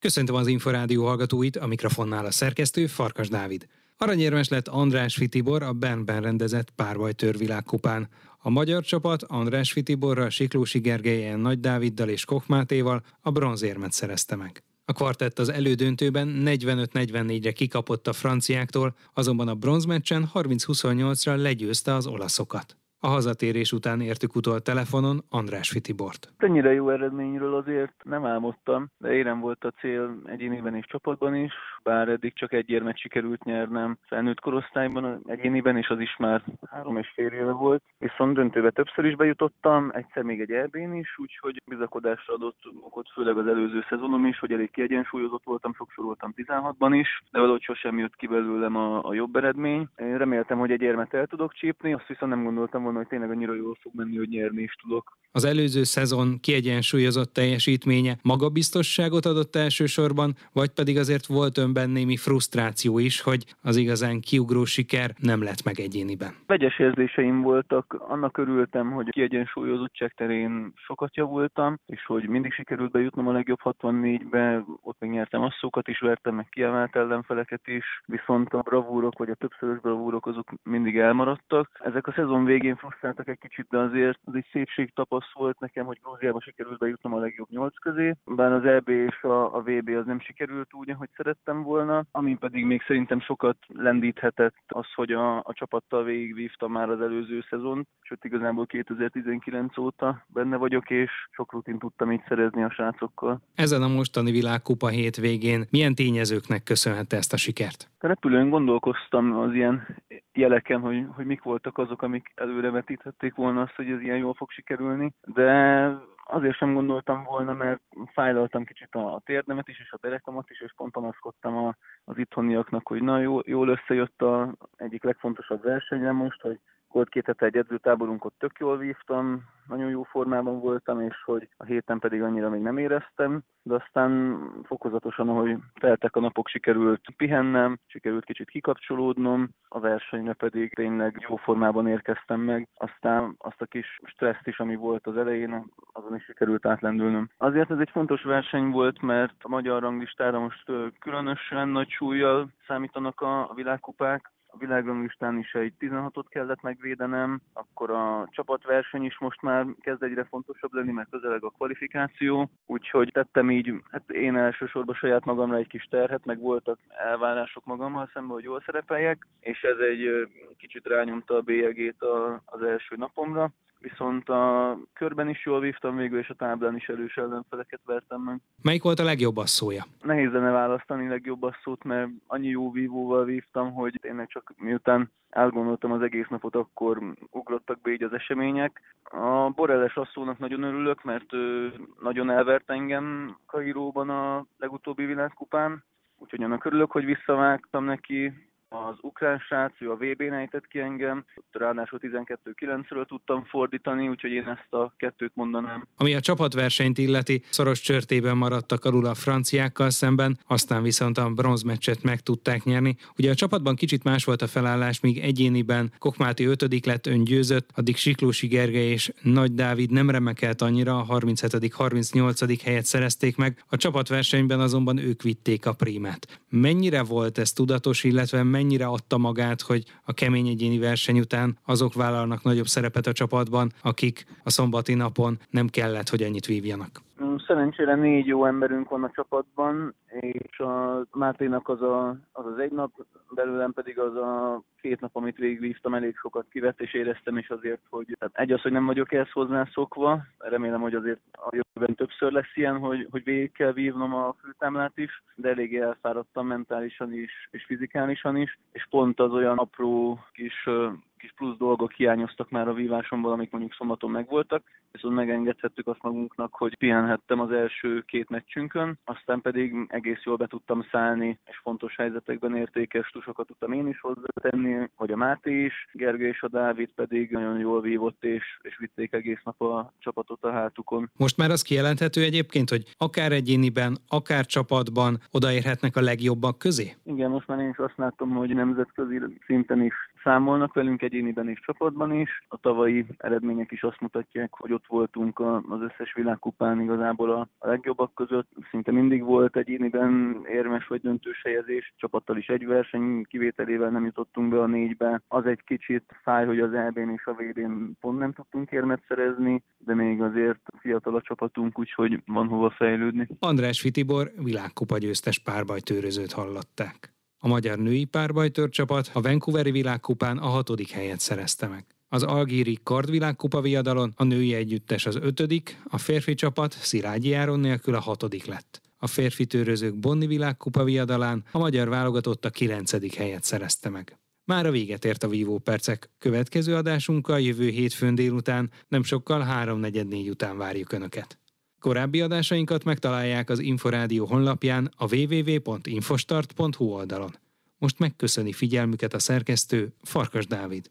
Köszöntöm az Inforádió hallgatóit, a mikrofonnál a szerkesztő Farkas Dávid. Aranyérmes lett András Fitibor a Bernben rendezett párbajtör világkupán. A magyar csapat András Fitiborra, Siklósi Gergelyen, Nagy Dáviddal és Kochmátéval a bronzérmet szerezte meg. A kvartett az elődöntőben 45-44-re kikapott a franciáktól, azonban a bronzmeccsen 30-28-ra legyőzte az olaszokat. A hazatérés után értük utol telefonon András Fitibort. Ennyire jó eredményről azért nem álmodtam, de érem volt a cél egyéniben és csapatban is, bár eddig csak egy érmet sikerült nyernem felnőtt korosztályban egyéniben, és az is már három és fél éve volt. Viszont döntőbe többször is bejutottam, egyszer még egy erbén is, úgyhogy bizakodásra adott okot, főleg az előző szezonom is, hogy elég kiegyensúlyozott voltam, sokszor voltam 16-ban is, de valahogy sosem jött ki belőlem a, a jobb eredmény. Én reméltem, hogy egy érmet el tudok csípni, azt viszont nem gondoltam volna, hogy tényleg annyira jól fog menni, hogy nyerni is tudok. Az előző szezon kiegyensúlyozott teljesítménye magabiztosságot adott elsősorban, vagy pedig azért volt önben némi frusztráció is, hogy az igazán kiugró siker nem lett meg egyéniben? Vegyes érzéseim voltak, annak örültem, hogy kiegyensúlyozottság terén sokat javultam, és hogy mindig sikerült bejutnom a legjobb 64-be, ott még nyertem asszókat is, vertem meg kiemelt ellenfeleket is, viszont a bravúrok vagy a többszörös bravúrok azok mindig elmaradtak. Ezek a szezon végén frusztráltak egy kicsit, de azért az egy szépség tapasz volt nekem, hogy Grúziába sikerült bejutnom a legjobb nyolc közé, bár az EB és a, a VB az nem sikerült úgy, ahogy szerettem volna, ami pedig még szerintem sokat lendíthetett az, hogy a, a csapattal végigvívtam már az előző szezon, sőt igazából 2019 óta benne vagyok, és sok rutin tudtam így szerezni a srácokkal. Ezen a mostani világkupa hétvégén milyen tényezőknek köszönhette ezt a sikert? Repülőn gondolkoztam az ilyen jeleken, hogy, hogy mik voltak azok, amik előrevetíthették volna azt, hogy ez ilyen jól fog sikerülni, de azért sem gondoltam volna, mert fájlaltam kicsit a térdemet is, és a derekamat is, és pont panaszkodtam a, az itthoniaknak, hogy na jó, jól összejött a egyik legfontosabb versenyre most, hogy volt két hete egy edzőtáborunk, tök jól vívtam, nagyon jó formában voltam, és hogy a héten pedig annyira még nem éreztem, de aztán fokozatosan, ahogy teltek a napok, sikerült pihennem, sikerült kicsit kikapcsolódnom, a versenyre pedig tényleg jó formában érkeztem meg, aztán azt a kis stresszt is, ami volt az elején, azon is sikerült átlendülnöm. Azért ez egy fontos verseny volt, mert a magyar ranglistára most különösen nagy súlyjal számítanak a világkupák, a világranglistán is egy 16-ot kellett megvédenem, akkor a csapatverseny is most már kezd egyre fontosabb lenni, mert közeleg a kvalifikáció, úgyhogy tettem így, hát én elsősorban saját magamra egy kis terhet, meg voltak elvárások magammal szemben, hogy jól szerepeljek, és ez egy kicsit rányomta a bélyegét az első napomra viszont a körben is jól vívtam végül, és a táblán is erős ellenfeleket vertem meg. Melyik volt a legjobb asszója? Nehéz lenne választani legjobb asszót, mert annyi jó vívóval vívtam, hogy tényleg csak miután elgondoltam az egész napot, akkor ugrottak be így az események. A Boreles asszónak nagyon örülök, mert ő nagyon elvert engem Kairóban a legutóbbi világkupán, úgyhogy annak örülök, hogy visszavágtam neki, az ukrán srác, ő a VB-n ejtett ki engem, ráadásul 12-9-ről tudtam fordítani, úgyhogy én ezt a kettőt mondanám. Ami a csapatversenyt illeti, szoros csörtében maradtak alul a franciákkal szemben, aztán viszont a bronzmeccset meg tudták nyerni. Ugye a csapatban kicsit más volt a felállás, míg egyéniben Kokmáti 5 lett öngyőzött, addig Siklósi Gergely és Nagy Dávid nem remekelt annyira, a 37.-38. helyet szerezték meg, a csapatversenyben azonban ők vitték a prímát. Mennyire volt ez tudatos, illetve mennyire adta magát, hogy a kemény egyéni verseny után azok vállalnak nagyobb szerepet a csapatban, akik a szombati napon nem kellett, hogy ennyit vívjanak. Szerencsére négy jó emberünk van a csapatban, és a Máténak az, a, az az egy nap, belőlem pedig az a két nap, amit végigvívtam, elég sokat kivett, és éreztem is azért, hogy tehát egy az, hogy nem vagyok ehhez hozzászokva, remélem, hogy azért a jövőben többször lesz ilyen, hogy, hogy végig kell vívnom a főtámlát is, de elég elfáradtam mentálisan is, és fizikálisan is, és pont az olyan apró kis kis plusz dolgok hiányoztak már a vívásomból, amik mondjuk szombaton megvoltak, viszont megengedhettük azt magunknak, hogy pihenhettem az első két meccsünkön, aztán pedig egész jól be tudtam szállni, és fontos helyzetekben értékes tusokat tudtam én is hozzátenni, vagy a Máté is, Gergő és a Dávid pedig nagyon jól vívott, és, és vitték egész nap a csapatot a hátukon. Most már az kijelenthető egyébként, hogy akár egyéniben, akár csapatban odaérhetnek a legjobbak közé? Igen, most már én is azt látom, hogy nemzetközi szinten is számolnak velünk egyéniben és csapatban is. A tavalyi eredmények is azt mutatják, hogy ott voltunk az összes világkupán igazából a legjobbak között. Szinte mindig volt egyéniben érmes vagy döntős helyezés, csapattal is egy verseny kivételével nem jutottunk be a négybe. Az egy kicsit fáj, hogy az EB-n és a vd n pont nem tudtunk érmet szerezni, de még azért fiatal a csapatunk, úgyhogy van hova fejlődni. András Fitibor világkupa győztes párbajtőrözőt hallották. A magyar női párbajtőr csapat a Vancouveri világkupán a hatodik helyet szerezte meg. Az algíri kardvilágkupa viadalon a női együttes az ötödik, a férfi csapat Szilágyi Áron nélkül a hatodik lett. A férfi törőzők Bonni világkupa viadalán a magyar válogatott a kilencedik helyet szerezte meg. Már a véget ért a vívó percek. Következő adásunkkal jövő hétfőn délután, nem sokkal 3.44 után várjuk Önöket. Korábbi adásainkat megtalálják az Inforádió honlapján a www.infostart.hu oldalon. Most megköszöni figyelmüket a szerkesztő Farkas Dávid.